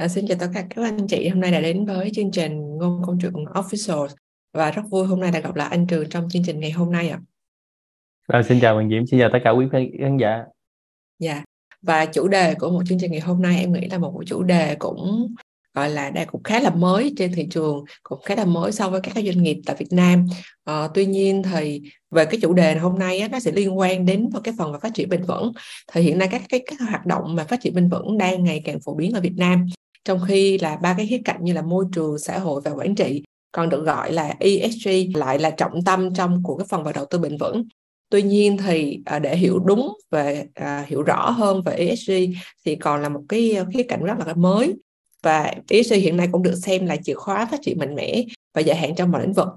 À, xin chào tất cả các anh chị hôm nay đã đến với chương trình ngôn công chuyện official và rất vui hôm nay đã gặp lại anh Trường trong chương trình ngày hôm nay ạ. Rồi, xin chào bạn Diễm, xin chào tất cả quý khán giả. Dạ. Và chủ đề của một chương trình ngày hôm nay em nghĩ là một chủ đề cũng gọi là đang cũng khá là mới trên thị trường cũng khá là mới so với các doanh nghiệp tại Việt Nam à, tuy nhiên thì về cái chủ đề hôm nay á, nó sẽ liên quan đến vào cái phần về phát triển bền vững thì hiện nay các cái các hoạt động mà phát triển bền vững đang ngày càng phổ biến ở Việt Nam trong khi là ba cái khía cạnh như là môi trường xã hội và quản trị còn được gọi là ESG lại là trọng tâm trong của cái phần về đầu tư bền vững. Tuy nhiên thì à, để hiểu đúng về à, hiểu rõ hơn về ESG thì còn là một cái khía cạnh rất là mới. Và ESG hiện nay cũng được xem là chìa khóa phát triển mạnh mẽ và dài hạn trong mọi lĩnh vực.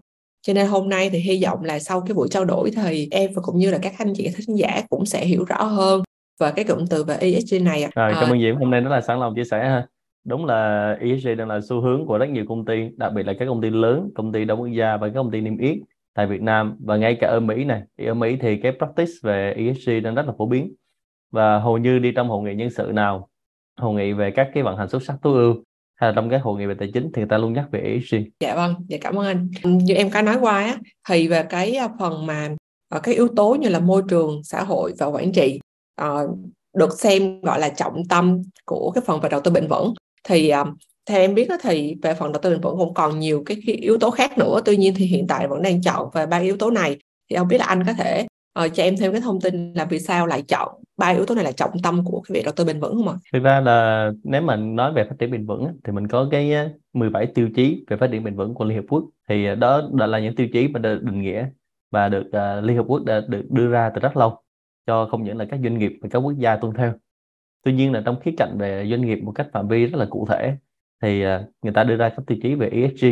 Cho nên hôm nay thì hy vọng là sau cái buổi trao đổi thì em và cũng như là các anh chị khán giả cũng sẽ hiểu rõ hơn về cái cụm từ về ESG này. Rồi, cảm ơn Diễm. Hôm nay rất là sẵn lòng chia sẻ ha. Đúng là ESG đang là xu hướng của rất nhiều công ty, đặc biệt là các công ty lớn, công ty đa quốc gia và các công ty niêm yết tại Việt Nam và ngay cả ở Mỹ này. Ở Mỹ thì cái practice về ESG đang rất là phổ biến và hầu như đi trong hội nghị nhân sự nào hội nghị về các cái vận hành xuất sắc tối ưu hay là trong cái hội nghị về tài chính thì người ta luôn nhắc về ESG. Dạ vâng, dạ cảm ơn anh. Như em có nói qua á, thì về cái à, phần mà ở cái yếu tố như là môi trường, xã hội và quản trị uh, được xem gọi là trọng tâm của cái phần về đầu tư bền vững thì um, theo em biết đó, thì về phần đầu tư bền vững cũng còn nhiều cái, cái yếu tố khác nữa tuy nhiên thì hiện tại vẫn đang chọn về ba yếu tố này thì không biết là anh có thể uh, cho em thêm cái thông tin là vì sao lại chọn ba yếu tố này là trọng tâm của cái việc đầu tư bền vững không ạ? Thực ra là nếu mà nói về phát triển bền vững thì mình có cái 17 tiêu chí về phát triển bền vững của Liên Hợp Quốc thì ờ, đó là những tiêu chí mà được định nghĩa và được uh, Liên Hợp Quốc đã được đưa ra từ rất lâu cho không những là các doanh nghiệp và các quốc gia tuân theo. Tuy nhiên là trong khía cạnh về doanh nghiệp một cách phạm vi rất là cụ thể, thì à, người ta đưa ra các tiêu chí về ESG.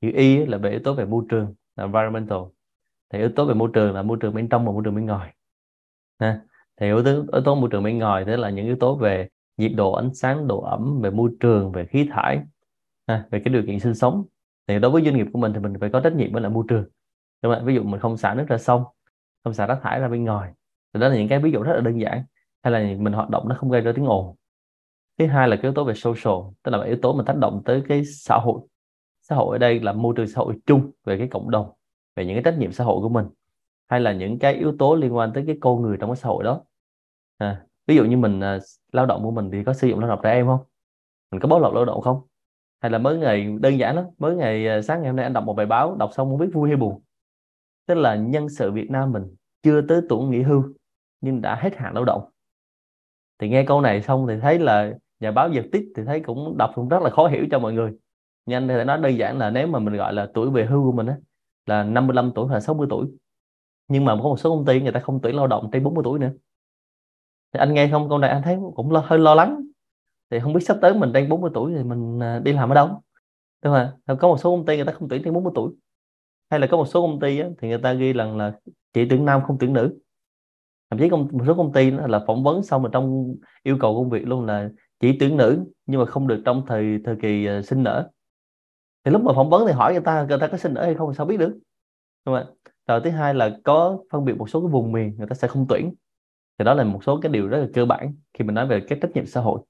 Chữ E là về yếu tố về môi trường, là environmental thì yếu tố về môi trường là môi trường bên trong và môi trường bên ngoài, ha. thì yếu tố yếu tố môi trường bên ngoài thế là những yếu tố về nhiệt độ, ánh sáng, độ ẩm, về môi trường, về khí thải, ha. về cái điều kiện sinh sống thì đối với doanh nghiệp của mình thì mình phải có trách nhiệm với lại môi trường, đúng không? ví dụ mình không xả nước ra sông, không xả rác thải ra bên ngoài thì đó là những cái ví dụ rất là đơn giản hay là mình hoạt động nó không gây ra tiếng ồn? Thứ hai là cái yếu tố về social tức là yếu tố mà tác động tới cái xã hội. Xã hội ở đây là môi trường xã hội chung về cái cộng đồng về những cái trách nhiệm xã hội của mình hay là những cái yếu tố liên quan tới cái con người trong cái xã hội đó. À, ví dụ như mình à, lao động của mình thì có sử dụng lao động trẻ em không? Mình có bó lọc lao động không? Hay là mới ngày đơn giản lắm mới ngày à, sáng ngày hôm nay anh đọc một bài báo đọc xong không biết vui hay buồn. Tức là nhân sự Việt Nam mình chưa tới tuổi nghỉ hưu nhưng đã hết hạn lao động thì nghe câu này xong thì thấy là nhà báo giật tích thì thấy cũng đọc cũng rất là khó hiểu cho mọi người. Nhanh thì nói đơn giản là nếu mà mình gọi là tuổi về hưu của mình á là 55 tuổi hoặc 60 tuổi. Nhưng mà có một số công ty người ta không tuyển lao động trên 40 tuổi nữa. Thì anh nghe không câu này anh thấy cũng lo, hơi lo lắng. Thì không biết sắp tới mình đang 40 tuổi thì mình à, đi làm ở đâu. Đúng không có một số công ty người ta không tuyển trên 40 tuổi. Hay là có một số công ty á, thì người ta ghi rằng là chỉ tuyển nam không tuyển nữ thậm chí công, một số công ty là phỏng vấn xong mà trong yêu cầu công việc luôn là chỉ tuyển nữ nhưng mà không được trong thời thời kỳ ờ, sinh nở. Thì lúc mà phỏng vấn thì hỏi người ta người ta có sinh nở hay không sao biết được. Đúng không rồi thứ hai là có phân biệt một số cái vùng miền người ta sẽ không tuyển. Thì đó là một số cái điều rất là cơ bản khi mình nói về cái trách nhiệm xã hội.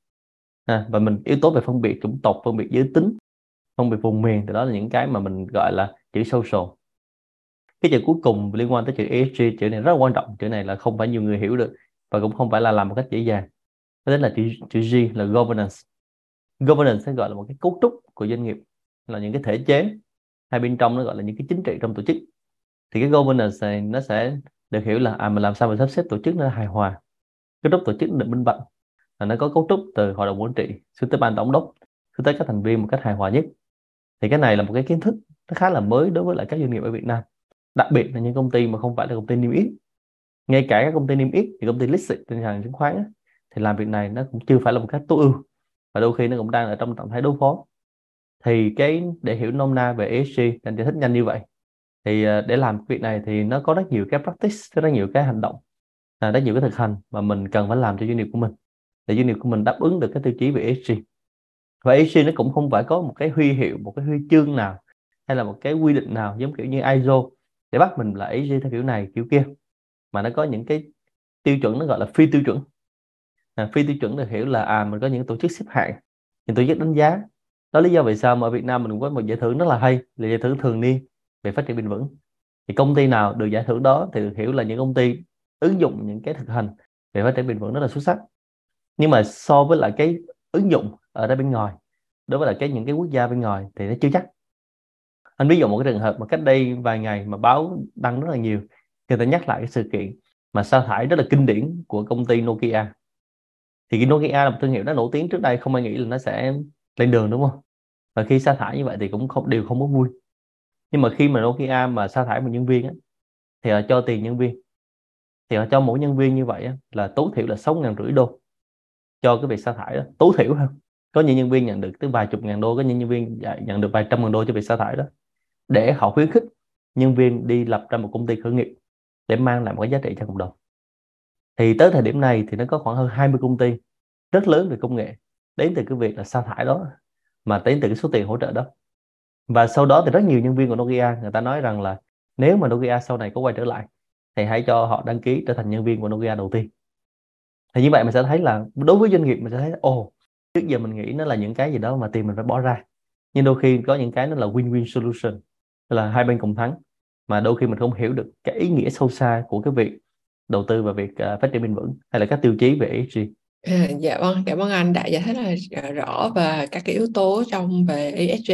À, và mình yếu tố về phân biệt chủng tộc phân biệt giới tính phân biệt vùng miền thì đó là những cái mà mình gọi là chữ social cái chữ cuối cùng liên quan tới chữ ESG chữ này rất là quan trọng. Chữ này là không phải nhiều người hiểu được và cũng không phải là làm một cách dễ dàng. Đó là chữ chữ G, là governance. Governance sẽ gọi là một cái cấu trúc của doanh nghiệp, là những cái thể chế. Hay bên trong nó gọi là những cái chính trị trong tổ chức. Thì cái governance này nó sẽ được hiểu là à mình làm sao mình sắp xếp tổ chức nó hài hòa. Cấu trúc tổ chức được minh bạch, là nó có cấu trúc từ hội đồng quản trị xuống tới ban tổng đốc, xuống tới các thành viên một cách hài hòa nhất. Thì cái này là một cái kiến thức nó khá là mới đối với lại các doanh nghiệp ở Việt Nam đặc biệt là những công ty mà không phải là công ty niêm yết. Ngay cả các công ty niêm yết thì công ty listed trên sàn chứng khoán thì làm việc này nó cũng chưa phải là một cách tối ưu, và đôi khi nó cũng đang ở trong trạng thái đối phó. Thì cái để hiểu nôm na về ESG anh giải thích nhanh như vậy. Thì ờ, để làm việc này thì nó có rất nhiều cái practice rất nhiều cái hành động à, rất nhiều cái thực hành mà mình cần phải làm cho doanh nghiệp của mình, để doanh nghiệp của mình đáp ứng được cái tiêu chí về ESG và ESG nó cũng không phải có một cái huy hiệu, một cái huy chương nào, hay là một cái quy định nào giống kiểu như ISO để bắt mình là AG theo kiểu này kiểu kia. Mà nó có những cái tiêu chuẩn nó gọi là phi tiêu chuẩn. À, phi tiêu chuẩn được hiểu là à mình có những tổ chức xếp hạng những tổ chức đánh giá. Đó lý do vì sao mà ở Việt Nam mình có một giải thưởng rất là hay là giải thưởng thường niên về phát triển bền vững. Thì công ty nào được giải thưởng đó thì được hiểu là những công ty ứng dụng những cái thực hành về phát triển bền vững rất là xuất sắc. Nhưng mà so với lại cái ứng dụng ở đây bên ngoài đối với là cái những cái quốc gia bên ngoài thì nó chưa chắc anh ví dụ một cái trường hợp mà cách đây vài ngày mà báo đăng rất là nhiều người ta nhắc lại cái sự kiện mà sa thải rất là kinh điển của công ty Nokia. Thì cái Nokia là một thương hiệu rất nổi tiếng trước đây không ai nghĩ là nó sẽ lên đường đúng không? Và khi sa thải như vậy thì cũng không đều không có vui. Nhưng mà khi mà Nokia mà sa thải một nhân viên á, thì họ cho tiền nhân viên. Thì họ cho mỗi nhân viên như vậy á, là tối thiểu là sáu ngàn rưỡi đô cho cái việc sa thải đó. Tối thiểu hơn. Có những nhân viên nhận được tới vài chục ngàn đô có những nhân viên nhận được vài trăm ngàn đô cho việc sa thải đó để họ khuyến khích nhân viên đi lập ra một công ty khởi nghiệp để mang lại một cái giá trị cho cộng đồng. Thì tới thời điểm này thì nó có khoảng hơn 20 công ty rất lớn về công nghệ đến từ cái việc là sa thải đó, mà đến từ cái số tiền hỗ trợ đó. Và sau đó thì rất nhiều nhân viên của Nokia, người ta nói rằng là nếu mà Nokia sau này có quay trở lại thì hãy cho họ đăng ký trở thành nhân viên của Nokia đầu tiên. Thì như vậy mình sẽ thấy là đối với doanh nghiệp mình sẽ thấy, ồ, trước giờ mình nghĩ nó là những cái gì đó mà tiền mình phải bỏ ra. Nhưng đôi khi có những cái nó là win-win solution là hai bên cùng thắng mà đôi khi mình không hiểu được cái ý nghĩa sâu xa của cái việc đầu tư và việc uh, phát triển bền vững hay là các tiêu chí về ESG À, ừ, dạ vâng, cảm ơn anh đã giải thích là à, rõ về các cái yếu tố trong về ESG.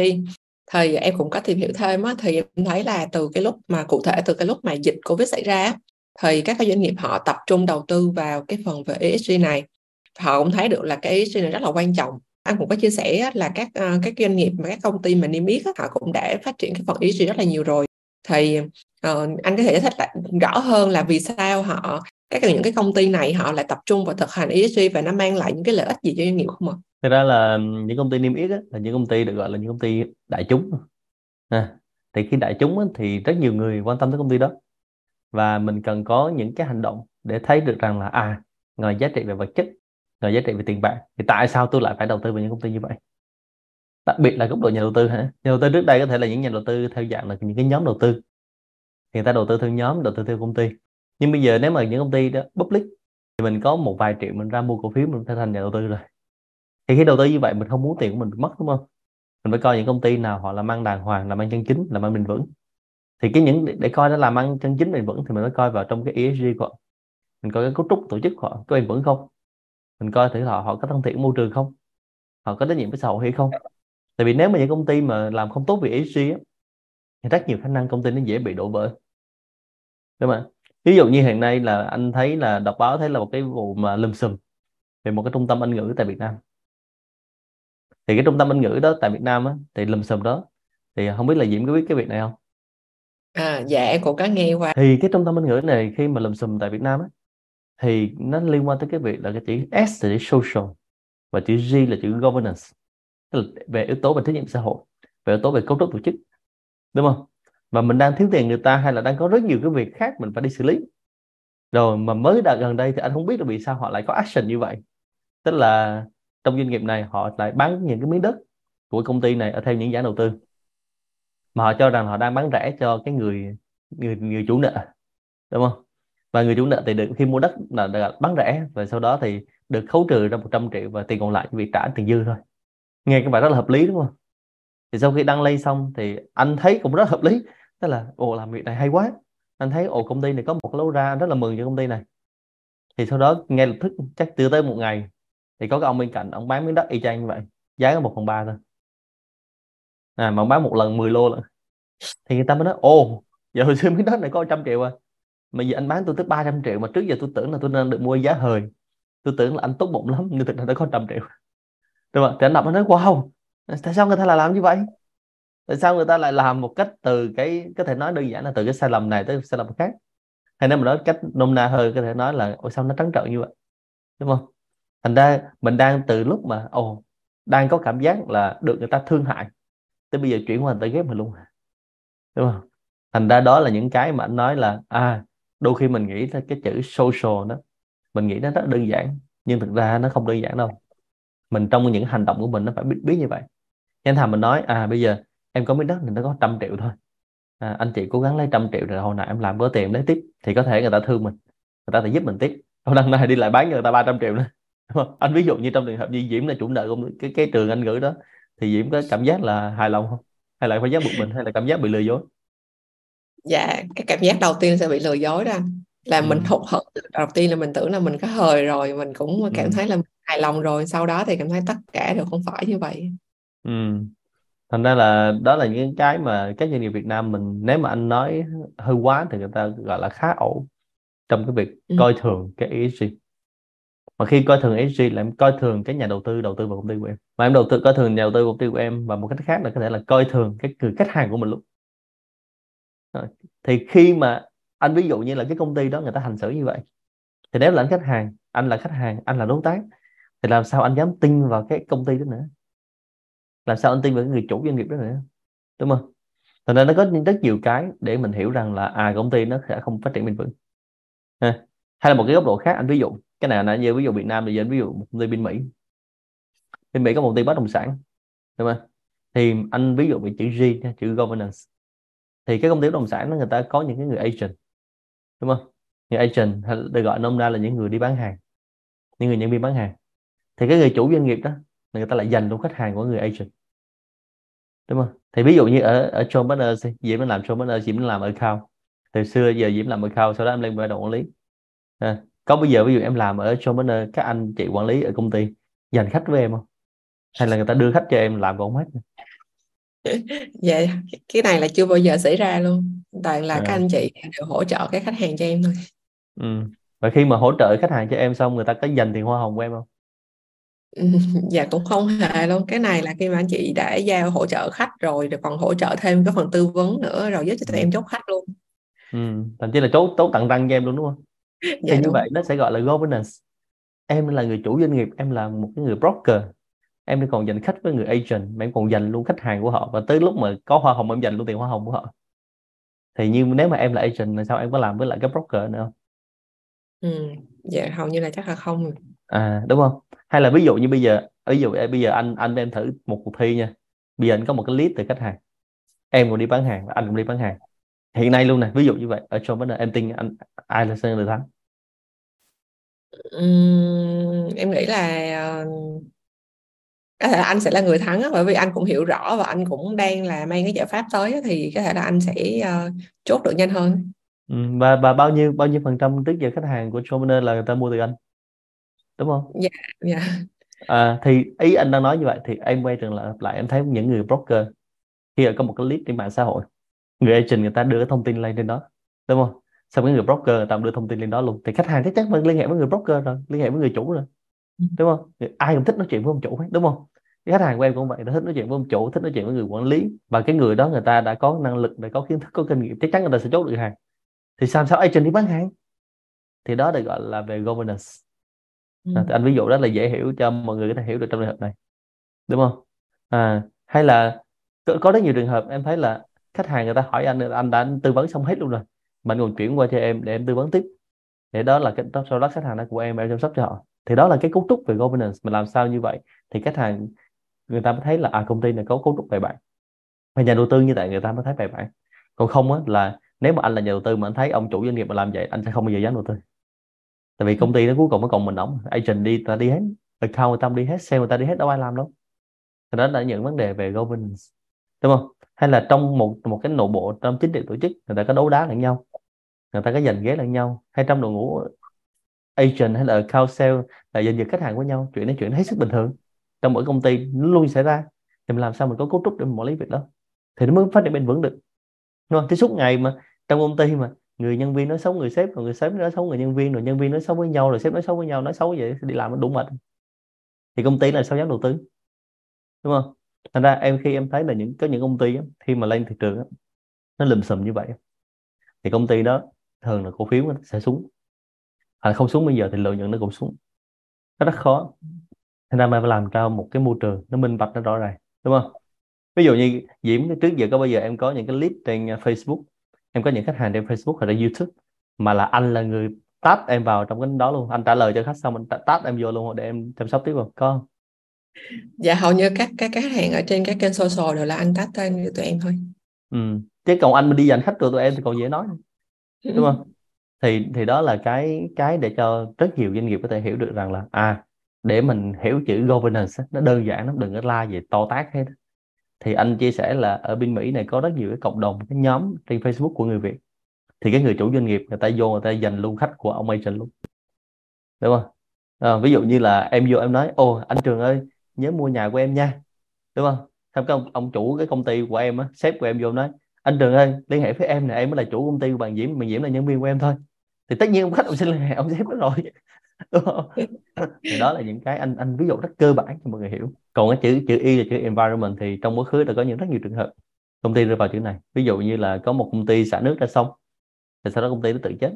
Thì em cũng có tìm hiểu thêm á, thì em thấy là từ cái lúc mà cụ thể từ cái lúc mà dịch Covid xảy ra thì các cái doanh nghiệp họ tập trung đầu tư vào cái phần về ESG này. Họ cũng thấy được là cái ESG này rất là quan trọng. Anh cũng có chia sẻ là các ờ, các doanh nghiệp mà các công ty mà niêm yết họ cũng đã phát triển cái phần ESG rất là nhiều rồi. Thì uh, anh có thể giải thích lại rõ hơn là vì sao họ các những cái công ty này họ lại tập trung vào thực hành ESG và nó mang lại những cái lợi ích gì cho doanh nghiệp không ạ? Thực ra là những công ty niêm yết là những công ty được gọi là những công ty đại chúng. À, thì khi đại chúng á, thì rất nhiều người quan tâm tới công ty đó và mình cần có những cái hành động để thấy được rằng là à ngoài giá trị về vật chất ngoài giá trị về tiền bạc. Thì tại sao tôi lại phải đầu tư vào những công ty như vậy? Đặc biệt là góc độ nhà đầu tư hả? Nhà đầu tư trước đây có thể là những nhà đầu tư theo dạng là những cái nhóm đầu tư. Thì người ta đầu tư theo nhóm, đầu tư theo công ty. Nhưng bây giờ nếu mà những công ty đó public, thì mình có một vài triệu mình ra mua cổ phiếu, mình trở thành nhà đầu tư rồi. Thì khi đầu tư như vậy, mình không muốn tiền của mình mất, đúng không? Mình phải coi những công ty nào họ làm ăn đàng hoàng, làm ăn chân chính, làm ăn bền vững. Thì cái những, để coi nó làm ăn chân chính, bền vững thì mình phải coi vào trong cái ESG của họ. Mình coi cái cấu trúc tổ chức của họ có bền vững không? Mình coi thử họ họ có thân thiện môi trường không? Họ có trách nhiệm với xã hội hay không? Tại vì nếu mà những công ty mà làm không tốt về ESG á, thì rất nhiều khả năng công ty nó dễ bị đổ vỡ đúng không ví dụ như hiện nay là anh thấy là đọc báo thấy là một cái vụ mà lùm xùm về một cái trung tâm Anh ngữ tại Việt Nam. Thì cái trung tâm Anh ngữ đó tại Việt Nam á, thì lùm xùm đó thì không biết là Diễm có biết cái việc này không? À, dạ em cũng có nghe qua. thì cái trung tâm Anh ngữ này khi mà lùm xùm tại Việt Nam á, thì nó liên quan tới cái việc là cái chữ S là chữ social và chữ G là chữ governance. Tức là về yếu tố về trách nhiệm xã hội, về yếu tố về cấu trúc tổ chức, đúng không? Mà mình đang thiếu tiền người ta hay là đang có rất nhiều cái việc khác mình phải đi xử lý. Rồi mà mới đã gần đây thì anh không biết là vì sao họ lại có action như vậy. Tức là trong doanh nghiệp này họ lại bán những cái miếng đất của công ty này ở theo những giá đầu tư. Mà họ cho rằng họ đang bán rẻ cho cái người người người chủ nợ, đúng không? Và người chủ nợ thì được khi mua đất là, là bán rẻ và sau đó thì được khấu trừ ra 100 triệu và tiền còn lại chỉ việc trả tiền dư thôi. Nghe cái bài rất là hợp lý đúng không? Thì sau khi đăng lên xong thì anh thấy cũng rất hợp lý. Tức là ồ làm việc này hay quá. Anh thấy ồ công ty này có một lối ra rất là mừng cho công ty này. Thì sau đó ngay lập tức chắc chưa tới một ngày thì có cái ông bên cạnh ông bán miếng đất y chang như vậy giá có một phần ba thôi. À mà ông bán một lần 10 lô lận. Thì người ta mới nói ồ giờ hồi xưa miếng đất này có trăm triệu à mà giờ anh bán tôi tới 300 triệu mà trước giờ tôi tưởng là tôi nên được mua giá hời. Tôi tưởng là anh tốt bụng lắm, nhưng thực ra tới có trăm triệu. Đúng không thì anh đọc nó nói, wow, tại sao người ta lại làm như vậy? Tại sao người ta lại làm một cách từ cái, có thể nói đơn giản là từ cái sai lầm này tới sai lầm khác? Hay nếu mà nói cách nôm na hơn, có thể nói là, ôi, sao nó trắng trợn như vậy? Đúng không? Thành ra mình đang từ lúc mà, ồ, đang có cảm giác là được người ta thương hại, tới bây giờ chuyển qua tới ghép mình luôn à. đúng không? Thành ra đó là những cái mà anh nói là à đôi khi mình nghĩ là cái chữ social đó mình nghĩ nó rất đơn giản nhưng thực ra nó không đơn giản đâu. Mình trong những hành động của mình nó phải biết biết như vậy. Nhân thà mình nói à bây giờ em có miếng đất thì nó có trăm triệu thôi. À, anh chị cố gắng lấy trăm triệu rồi hồi nào em làm có tiền lấy tiếp thì có thể người ta thương mình người ta sẽ giúp mình tiếp. Hôm đằng này đi lại bán cho người ta 300 triệu nữa anh ví dụ như trong trường hợp như Diễm là chủ nợ công cái cái trường anh gửi đó thì Diễm có cảm giác là hài lòng không? Hay là phải giác buộc mình hay là cảm giác bị lừa dối? Dạ cái cảm giác đầu tiên sẽ bị lừa dối đó anh là ừ. mình hụt hẫng đầu tiên là mình tưởng là mình có hời rồi mình cũng cảm ừ. thấy là hài lòng rồi sau đó thì cảm thấy tất cả đều không phải như vậy ừ. thành ra là đó là những cái mà các doanh nghiệp Việt Nam mình nếu mà anh nói hơi quá thì người ta gọi là khá ổn trong cái việc ừ. coi thường cái ESG mà khi coi thường ESG là em coi thường cái nhà đầu tư đầu tư vào công ty của em mà em đầu tư coi thường nhà đầu tư vào công ty của em và một cách khác là có thể là coi thường cái người khách hàng của mình luôn thì khi mà anh ví dụ như là cái công ty đó người ta hành xử như vậy, thì nếu là anh khách hàng, anh là khách hàng, anh là đối tác, thì làm sao anh dám tin vào cái công ty đó nữa? Làm sao anh tin vào cái người chủ doanh nghiệp đó nữa? Đúng không? Thành ra nó có rất nhiều cái để mình hiểu rằng là à công ty nó sẽ không phát triển bền vững. Ha. hay là một cái góc độ khác, anh ví dụ, cái này là như ví dụ Việt Nam thì anh ví dụ một công ty bên Mỹ. Bên Mỹ có một công ty bất động sản, đúng không? Thì anh ví dụ về chữ G chữ governance thì cái công ty bất động sản nó người ta có những cái người agent đúng không? Người agent hay được gọi nôm na là những người đi bán hàng những người nhân viên bán hàng. Thì cái người chủ doanh nghiệp đó người ta lại dành luôn khách hàng của người agent đúng không? Thì ví dụ như ở ở John Partners Diễm nó làm John Partners Diễm nó làm account. Từ xưa giờ Diễm làm account sau đó em lên vai đội quản lý. À, có bây giờ ví dụ em làm ở John Partners các anh chị quản lý ở công ty dành khách với em không? Hay là người ta đưa khách cho em làm còn hết dạ cái này là chưa bao giờ xảy ra luôn toàn là à. các anh chị đều hỗ trợ cái khách hàng cho em thôi ừ. và khi mà hỗ trợ khách hàng cho em xong người ta có dành tiền hoa hồng của em không dạ cũng không hề luôn cái này là khi mà anh chị đã giao hỗ trợ khách rồi rồi còn hỗ trợ thêm cái phần tư vấn nữa rồi giúp cho tụi ừ. em chốt khách luôn ừ. thậm chí là chốt chốt tặng răng cho em luôn đúng không dạ thì như vậy nó sẽ gọi là governance em là người chủ doanh nghiệp em là một cái người broker em còn dành khách với người agent mà em còn dành luôn khách hàng của họ. Và tới lúc mà có hoa hồng em dành luôn tiền hoa hồng của họ. Thì như nếu mà em là agent là sao em có làm với lại cái broker nữa không? Ừ. dạ hầu như là chắc là không à đúng không? Hay là ví dụ như bây giờ ví dụ bây giờ anh anh em thử một cuộc thi nha. Bây giờ anh có một cái list từ khách hàng. Em cũng đi bán hàng và anh cũng đi bán hàng. Hiện nay luôn này ví dụ như vậy. Ở trong vấn đề em tin anh ai là sẽ được thắng? Ừm, em nghĩ là uh, có thể là anh sẽ là người thắng bởi vì anh cũng hiểu rõ và anh cũng đang là mang cái giải pháp tới thì có thể là anh sẽ uh, chốt được nhanh hơn. Ừ, và và bao nhiêu bao nhiêu phần trăm trước giờ khách hàng của Showmaner là người ta mua từ anh? Đúng không? Dạ dạ. À, thì ý anh đang nói như vậy thì em quay trở lại lại em thấy những người broker khi có một cái list trên mạng xã hội người agent người ta đưa cái thông tin lên trên đó đúng không? Xong cái người broker người ta đưa thông tin lên đó luôn thì khách hàng chắc chắn liên hệ với người broker rồi liên hệ với người chủ rồi ừ. đúng không? Ai cũng thích nói chuyện với ông chủ hết đúng không cái khách hàng của em cũng vậy nó thích nói chuyện với ông chủ thích nói chuyện với người quản lý. Và cái người đó người ta đã có năng lực để có kiến thức có kinh nghiệm chắc chắn người ta sẽ chốt được hàng. Thì sao sao agent đi bán hàng? Thì đó được gọi là về governance. Ừ. à, thì anh ví dụ rất là dễ hiểu cho mọi người có thể hiểu được trong trường hợp này. Đúng không? À, hay là có, có rất nhiều trường hợp em thấy là khách hàng người ta hỏi anh anh đã tư vấn xong hết luôn rồi. Mình còn chuyển qua cho em để em tư vấn tiếp. Để đó là cái sau đó khách hàng đó của em em chăm sóc cho họ. Thì đó là cái cấu trúc về governance. Mình làm sao như vậy? Thì khách hàng người ta mới thấy là à công ty này có cấu trúc bài bản. Và nhà đầu tư như vậy người ta mới thấy bài bản. Còn không á, là nếu mà anh là nhà đầu tư mà anh thấy ông chủ doanh nghiệp mà làm vậy, anh sẽ không bao giờ dám đầu tư. Tại vì công ty nó cuối cùng nó còn mình ổng. Agent đi ta đi hết, account người ta đi hết, sale người ta đi hết, đâu ai làm đâu. Thì đó là những vấn đề về governance. Đúng không? Hay là trong một một cái nội bộ, trong chính trị tổ chức, người ta có đấu đá lẫn nhau, người ta có giành ghế lẫn nhau, hay trong đội ngũ agent hay là account sale là giành giật khách hàng của nhau, chuyện này, chuyện hết sức bình thường trong mỗi công ty, nó luôn xảy ra. Thì mình làm sao mình có cấu trúc để mình quản lý việc đó? Thì nó mới phát triển bền vững được. Đúng không? Thế suốt ngày mà trong công ty mà người nhân viên nói xấu người sếp, rồi người sếp nói xấu người nhân viên, rồi nhân viên nói xấu với nhau, rồi sếp nói xấu với nhau, nói xấu vậy đi làm nó đủ mệt. Thì công ty là sao dám đầu tư? Đúng không? Thành ra em khi em thấy là những, có những công ty khi mà lên thị trường nó lùm xùm như vậy thì công ty đó thường là cổ phiếu nó sẽ xuống. Hoặc không xuống bây giờ thì lợi nhuận nó cũng xuống. Nó rất khó thành ra mà phải làm cho một cái môi trường nó minh bạch nó rõ ràng đúng không? Ví dụ như Diễm trước giờ có bao giờ em có những cái list trên Facebook? Em có những khách hàng trên Facebook hoặc là YouTube mà là anh là người tag em vào trong cái đó luôn anh trả lời cho khách xong anh tag em vô luôn để em chăm sóc tiếp không? Có không? Dạ hầu như các các khách hàng ở trên các kênh social đều là anh tag tên tụi em thôi. Ừ. chứ còn anh mà đi giành khách của tụi em thì còn dễ nói đúng không? Thì thì đó là cái cái để cho rất nhiều doanh nghiệp có thể hiểu được rằng là à để mình hiểu chữ governance nó đơn giản lắm đừng có la về to tác hết thì anh chia sẻ là ở bên Mỹ này có rất nhiều cái cộng đồng cái nhóm trên Facebook của người Việt. Thì cái người chủ doanh nghiệp người ta vô người ta dành luôn khách của ông agent luôn. Đúng không? À, ví dụ như là em vô em nói ô anh Trường ơi nhớ mua nhà của em nha. Đúng không? Xong cái ông, ông chủ cái công ty của em á sếp của em vô nói anh Trường ơi liên hệ với em nè em mới là chủ công ty của bạn Diễm bạn Diễm là nhân viên của em thôi. Thì tất nhiên ông khách ông xin liên hệ ông sếp đó rồi? thì đó là những cái anh anh ví dụ rất cơ bản cho mọi người hiểu. Còn cái chữ chữ y là chữ environment thì trong quá khứ đã có những rất nhiều trường hợp công ty rơi vào chữ này. Ví dụ như là có một công ty xả nước ra sông, thì sau đó công ty nó tự chết.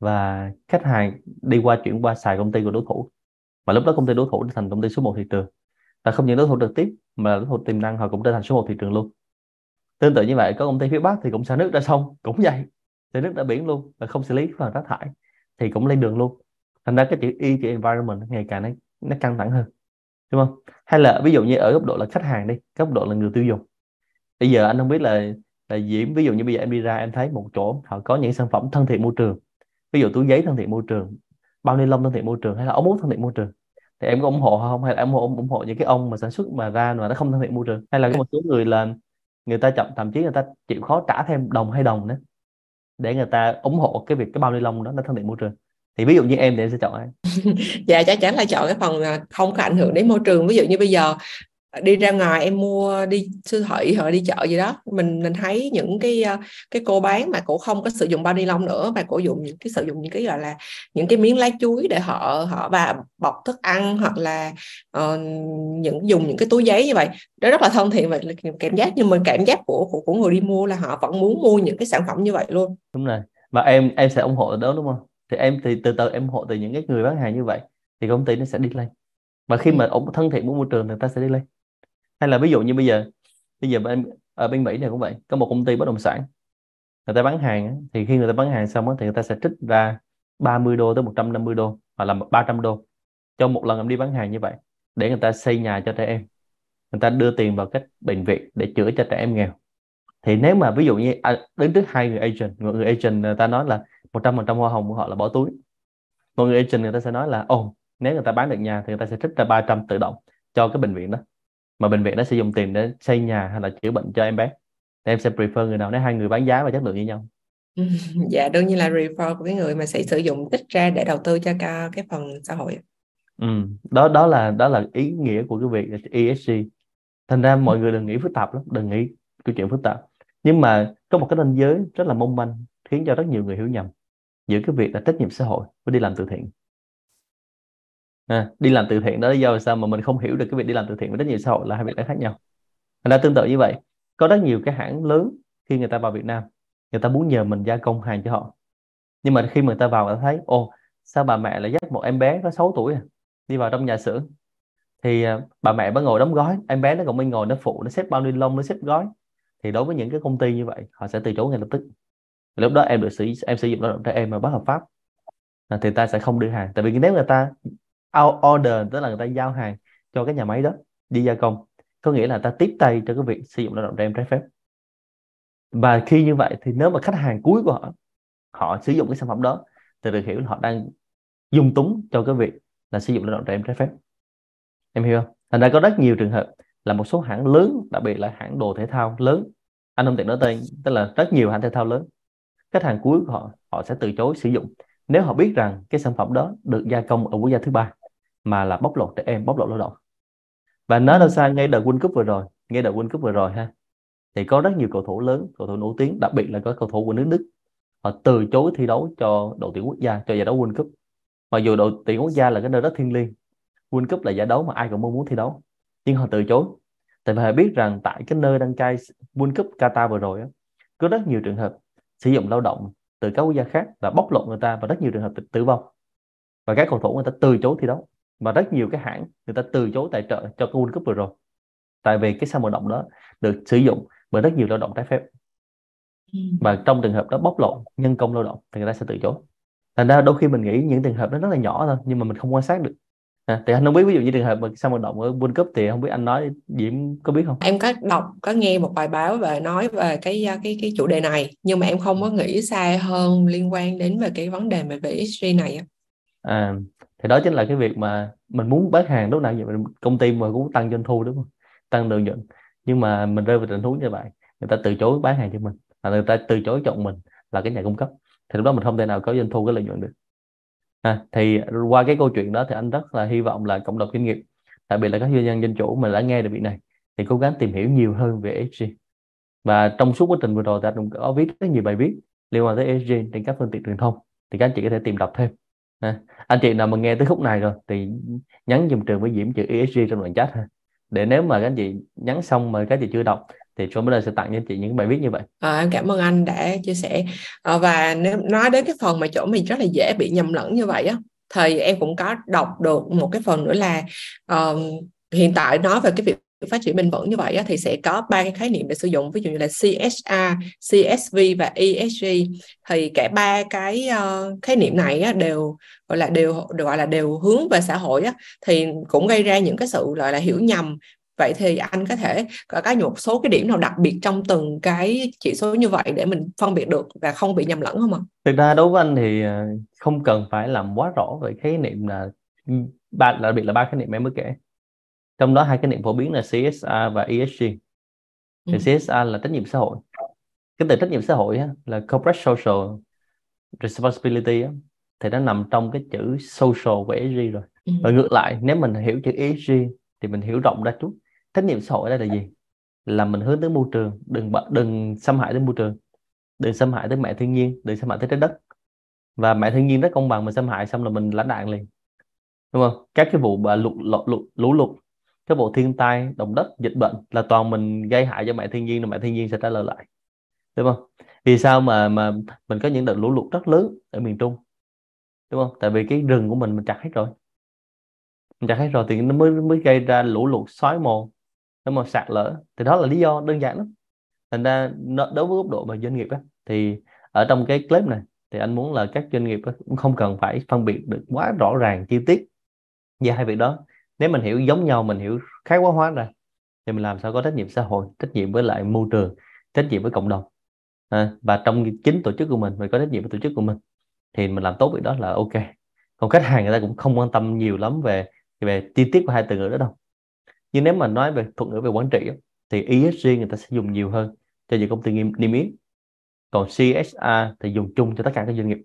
Và khách hàng đi qua chuyển qua xài công ty của đối thủ. Mà lúc đó công ty đối thủ thành công ty số 1 thị trường. Là không những đối thủ trực tiếp, mà đối thủ tiềm năng họ cũng trở thành số 1 thị trường luôn. Tương tự như vậy, có công ty phía bắc thì cũng xả nước ra sông, cũng vậy. Xả nước ra biển luôn và không xử lý phần rác thải thì cũng lên đường luôn thành ra cái chữ y chữ environment ngày càng nó, nó căng thẳng hơn đúng không? Hay là ví dụ như ở góc độ là khách hàng đi góc độ là người tiêu dùng. Bây giờ anh không biết là là diễm ví dụ như bây giờ em đi ra em thấy một chỗ họ có những sản phẩm thân thiện môi trường. Ví dụ túi giấy thân thiện môi trường bao ni lông thân thiện môi trường hay là ống hút thân thiện môi trường. Thì em có ủng hộ không? Hay là em ủng hộ, ủng hộ những cái ông mà sản xuất mà ra mà nó không thân thiện môi trường? Hay là có một số người là người ta chậm thậm chí người ta chịu khó trả thêm đồng hay đồng nữa để người ta ủng hộ cái việc cái bao ni lông đó nó thân thiện môi trường thì ví dụ như em thì em sẽ chọn ai? Dạ chắc chắn là chọn cái phần không có ảnh hưởng đến môi trường. Ví dụ như bây giờ đi ra ngoài em mua đi siêu thị hoặc đi chợ gì đó mình mình thấy những cái ờ, cái cô bán mà cũng không có sử dụng bao ni lông nữa mà cổ dùng những cái sử dụng những cái gọi là những cái miếng lá chuối để họ họ và bọc thức ăn hoặc là uh, những dùng những cái túi giấy như vậy. Đó rất là thân thiện và cảm giác nhưng mà cảm giác của, của của người đi mua là họ vẫn muốn mua những cái sản phẩm như vậy luôn. Đúng rồi. Và em em sẽ ủng hộ đó đúng không thì em thì từ từ em hộ từ những cái người bán hàng như vậy thì công ty nó sẽ đi lên và khi ừ. mà ủng thân thiện với môi trường người ta sẽ đi lên hay là ví dụ như bây giờ bây giờ bên ở bên Mỹ này cũng vậy có một công ty bất động sản người ta bán hàng thì khi người ta bán hàng xong thì người ta sẽ trích ra 30 đô tới 150 đô hoặc là 300 đô cho một lần em đi bán hàng như vậy để người ta xây nhà cho trẻ em. Người ta đưa tiền vào các bệnh viện để chữa cho trẻ em nghèo. Thì nếu mà ví dụ như à, đứng trước hai người agent một người agent người ta nói là 100% hoa hồng của họ là bỏ túi. Một người agent người ta sẽ nói là ồ nếu người ta bán được nhà thì người ta sẽ trích ra 300 tự động cho cái bệnh viện đó. Mà bệnh viện nó sẽ dùng tiền để xây nhà hay là chữa bệnh cho em bé. Thì em sẽ prefer người nào? Nếu hai người bán giá và chất lượng như nhau. Dạ đương nhiên là refer của cái người mà sẽ sử dụng tích ra để đầu tư cho cả cái phần xã hội. Ừ. đó đó là đó là ý nghĩa của cái việc ESG thành ra mọi người đừng nghĩ phức tạp lắm đừng nghĩ câu chuyện phức tạp. Nhưng mà có một cái ranh giới rất là mong manh khiến cho rất nhiều người hiểu nhầm giữa cái việc là trách nhiệm xã hội với đi làm từ thiện. À, đi làm từ thiện đó lý do sao mà mình không hiểu được cái việc đi làm từ thiện với trách nhiệm xã hội là hai việc đã khác nhau. Thành ra tương tự như vậy có rất nhiều cái hãng lớn khi người ta vào Việt Nam người ta muốn nhờ mình gia công hàng cho họ. Nhưng mà khi mà người ta vào người ta thấy ô, sao bà mẹ lại dắt một em bé có 6 tuổi à, đi vào trong nhà xưởng? Thì à, bà mẹ mới ngồi đóng gói em bé nó còn mới ngồi nó phụ nó xếp bao ni lông nó xếp gói. Thì đối với những cái công ty như vậy họ sẽ từ chối ngay lập tức lúc đó em được sử, em sử dụng lao động trẻ em mà bất hợp pháp thì ta sẽ không đưa hàng. Tại vì nếu người ta order, tức là người ta giao hàng cho cái nhà máy đó, đi gia công, có nghĩa là ta tiếp tay cho cái việc sử dụng lao động trẻ em trái phép. Và khi như vậy thì nếu mà khách hàng cuối của họ họ sử dụng cái sản phẩm đó, thì được hiểu là họ đang dung túng cho cái việc là sử dụng lao động trẻ em trái phép. Em hiểu không? Thành ra có rất nhiều trường hợp là một số hãng lớn, đặc biệt là hãng đồ thể thao lớn, anh không tiện nói tên, tức là rất nhiều hãng thể thao lớn khách hàng cuối của họ họ sẽ từ chối sử dụng. Nếu họ biết rằng cái sản phẩm đó được gia công ở quốc gia thứ ba mà là bóc lột trẻ em, bóc lột lao động. Và nói đâu xa ngay đợt World Cup vừa rồi, ngay đợt World Cup vừa rồi ha, thì có rất nhiều cầu thủ lớn, cầu thủ nổi tiếng, đặc biệt là có cầu thủ của nước Đức, họ từ chối thi đấu cho đội tuyển quốc gia, cho giải đấu World Cup. Mặc dù đội tuyển quốc gia là cái nơi rất thiêng liêng, World Cup là giải đấu mà ai cũng mong muốn thi đấu, nhưng họ từ chối. Tại vì họ biết rằng tại cái nơi đăng cai World Cup Qatar vừa rồi có rất nhiều trường hợp sử dụng lao động từ các quốc gia khác và bóc lột người ta và rất nhiều trường hợp tử vong. Và các cầu thủ người ta từ chối thi đấu. Và rất nhiều cái hãng người ta từ chối tài trợ cho cái World Cup vừa rồi. Tại vì cái sân vận động đó được sử dụng bởi rất nhiều lao động trái phép. Và trong trường hợp đó bóc lột nhân công lao động thì người ta sẽ từ chối. Thành ra đôi khi mình nghĩ những trường hợp đó rất là nhỏ thôi, nhưng mà mình không quan sát được. À, thì anh không biết ví dụ như trường hợp mà sân vận động ở World Cup thì không biết anh nói Diễm có biết không? Em có đọc có nghe một bài báo về nói về cái cái cái chủ đề này nhưng mà em không có nghĩ xa hơn liên quan đến về cái vấn đề mà về ESG này. À thì đó chính là cái việc mà mình muốn bán hàng lúc nào vậy công ty mà cũng tăng doanh thu đúng không? Tăng lợi nhuận. Nhưng mà mình rơi vào tình huống như vậy người ta từ chối bán hàng cho mình và người ta từ chối chọn mình là cái nhà cung cấp. Thì lúc đó mình không thể nào có doanh thu cái lợi nhuận được à, thì qua cái câu chuyện đó thì anh rất là hy vọng là cộng đồng doanh nghiệp đặc biệt là các doanh nhân dân chủ mà đã nghe được việc này thì cố gắng tìm hiểu nhiều hơn về ESG và trong suốt quá trình vừa rồi ta cũng có viết rất nhiều bài viết liên quan tới ESG trên các phương tiện truyền thông. Thì các anh chị có thể tìm đọc thêm. À, anh chị nào mà nghe tới khúc này rồi thì nhắn dùm trường với Diễm chữ ESG trong đoạn chat ha. Để nếu mà các anh chị nhắn xong mà các anh chị chưa đọc thì John Miller sẽ tặng cho chị những bài viết như vậy. À, em cảm ơn anh đã chia sẻ. À, và nếu nói đến cái phần mà chỗ mình rất là dễ bị nhầm lẫn như vậy á thì em cũng có đọc được một cái phần nữa là uh, hiện tại nói về cái việc phát triển bền vững như vậy á, thì sẽ có ba cái khái niệm để sử dụng. Ví dụ như là CSR, CSV và ESG thì cả ba cái uh, khái niệm này á, đều gọi là đều, đều gọi là đều hướng về xã hội á, thì cũng gây ra những cái sự gọi là hiểu nhầm vậy thì anh có thể có cái một số cái điểm nào đặc biệt trong từng cái chỉ số như vậy để mình phân biệt được và không bị nhầm lẫn không ạ? Thực ra đối với anh thì ờ, không cần phải làm quá rõ về khái niệm là ba đặc biệt là ba khái niệm em mới kể trong đó hai cái niệm phổ biến là CSR và ESG thì ừ. CSR là trách nhiệm xã hội cái từ trách nhiệm xã hội á, là corporate social responsibility á, thì nó nằm trong cái chữ social và ESG rồi ừ. và ngược lại nếu mình hiểu chữ ESG thì mình hiểu rộng ra chút trách nhiệm xã hội đây là gì? Là mình hướng tới môi trường, đừng đừng xâm hại tới môi trường, đừng xâm hại tới mẹ thiên nhiên, đừng xâm hại tới trái đất. Và mẹ thiên nhiên rất công bằng, mình xâm hại xong là mình lãnh đạn liền. Đúng không? Các cái vụ lụt lụt lũ lụt cái vụ thiên tai, động đất, dịch bệnh là toàn mình gây hại cho mẹ thiên nhiên, rồi mẹ thiên nhiên sẽ trả lời lại. Đúng không? Vì sao mà mà mình có những đợt lũ lụt rất lớn ở miền Trung? Đúng không? Tại vì cái rừng của mình mình chặt hết rồi. Mình chặt hết rồi thì nó mới mới gây ra lũ lụt xói mòn nó mà sạt lở thì đó là lý do đơn giản lắm. Thành ra đối với góc độ mà doanh nghiệp á, thì ở trong cái clip này thì anh muốn là các doanh nghiệp cũng không cần phải phân biệt được quá rõ ràng chi tiết về hai việc đó. Nếu mình hiểu giống nhau mình hiểu khái quá hóa ra thì mình làm sao có trách nhiệm xã hội trách nhiệm với lại môi trường trách nhiệm với cộng đồng. À, và trong chính tổ chức của mình mình có trách nhiệm với tổ chức của mình thì mình làm tốt việc đó là ok. Còn khách hàng người ta cũng không quan tâm nhiều lắm về về chi tiết của hai từ ngữ đó đâu nhưng nếu mà nói về thuật ngữ về quản trị thì ESG người ta sẽ dùng nhiều hơn cho những công ty niêm yết. Còn CSR thì dùng chung cho tất cả các doanh nghiệp.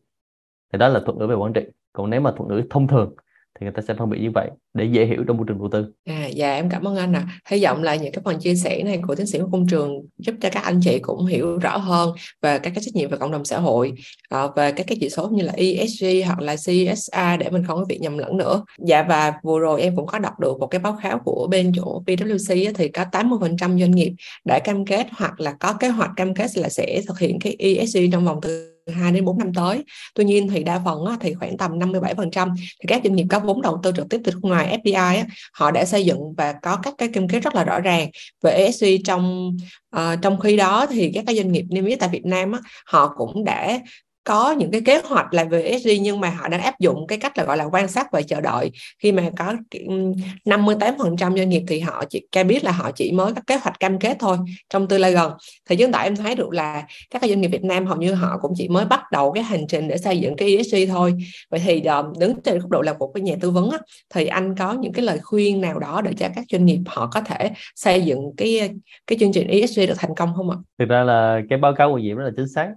Thì đó là thuật ngữ về quản trị. Còn nếu mà thuật ngữ thông thường thì người ta sẽ phân biệt như vậy để dễ hiểu trong môi trường đầu tư. À, dạ em cảm ơn anh ạ. À. Hy vọng là những cái phần chia sẻ này của tiến sĩ của công trường giúp cho các anh chị cũng hiểu rõ hơn về các cái trách nhiệm về cộng đồng xã hội, à, về các cái chỉ số như là ESG hoặc là CSA để mình không có bị nhầm lẫn nữa. Dạ và vừa rồi em cũng có đọc được một cái báo cáo của bên chỗ PwC thì có 80% doanh nghiệp đã cam kết hoặc là có kế hoạch cam kết là sẽ thực hiện cái ESG trong vòng từ 2 đến 4 năm tới. Tuy nhiên thì đa phần thì khoảng tầm 57% thì các doanh nghiệp có vốn đầu tư trực tiếp từ nước ngoài FDI họ đã xây dựng và có các cái cam kết rất là rõ ràng về ESG trong uh, trong khi đó thì các cái doanh nghiệp niêm yết tại Việt Nam họ cũng đã có những cái kế hoạch là về ESG nhưng mà họ đang áp dụng cái cách là gọi là quan sát và chờ đợi. Khi mà có 58% doanh nghiệp thì họ chỉ ca biết là họ chỉ mới có kế hoạch cam kết thôi trong tương lai gần. Thì chúng tại em thấy được là các doanh nghiệp Việt Nam hầu như họ cũng chỉ mới bắt đầu cái hành trình để xây dựng cái ESG thôi. Vậy thì ờ, đứng trên góc độ là một cái nhà tư vấn á, thì anh có những cái lời khuyên nào đó để cho các doanh nghiệp họ có thể xây dựng cái cái chương trình ESG được thành công không ạ? Thực ra là cái báo cáo của Diễm rất là chính xác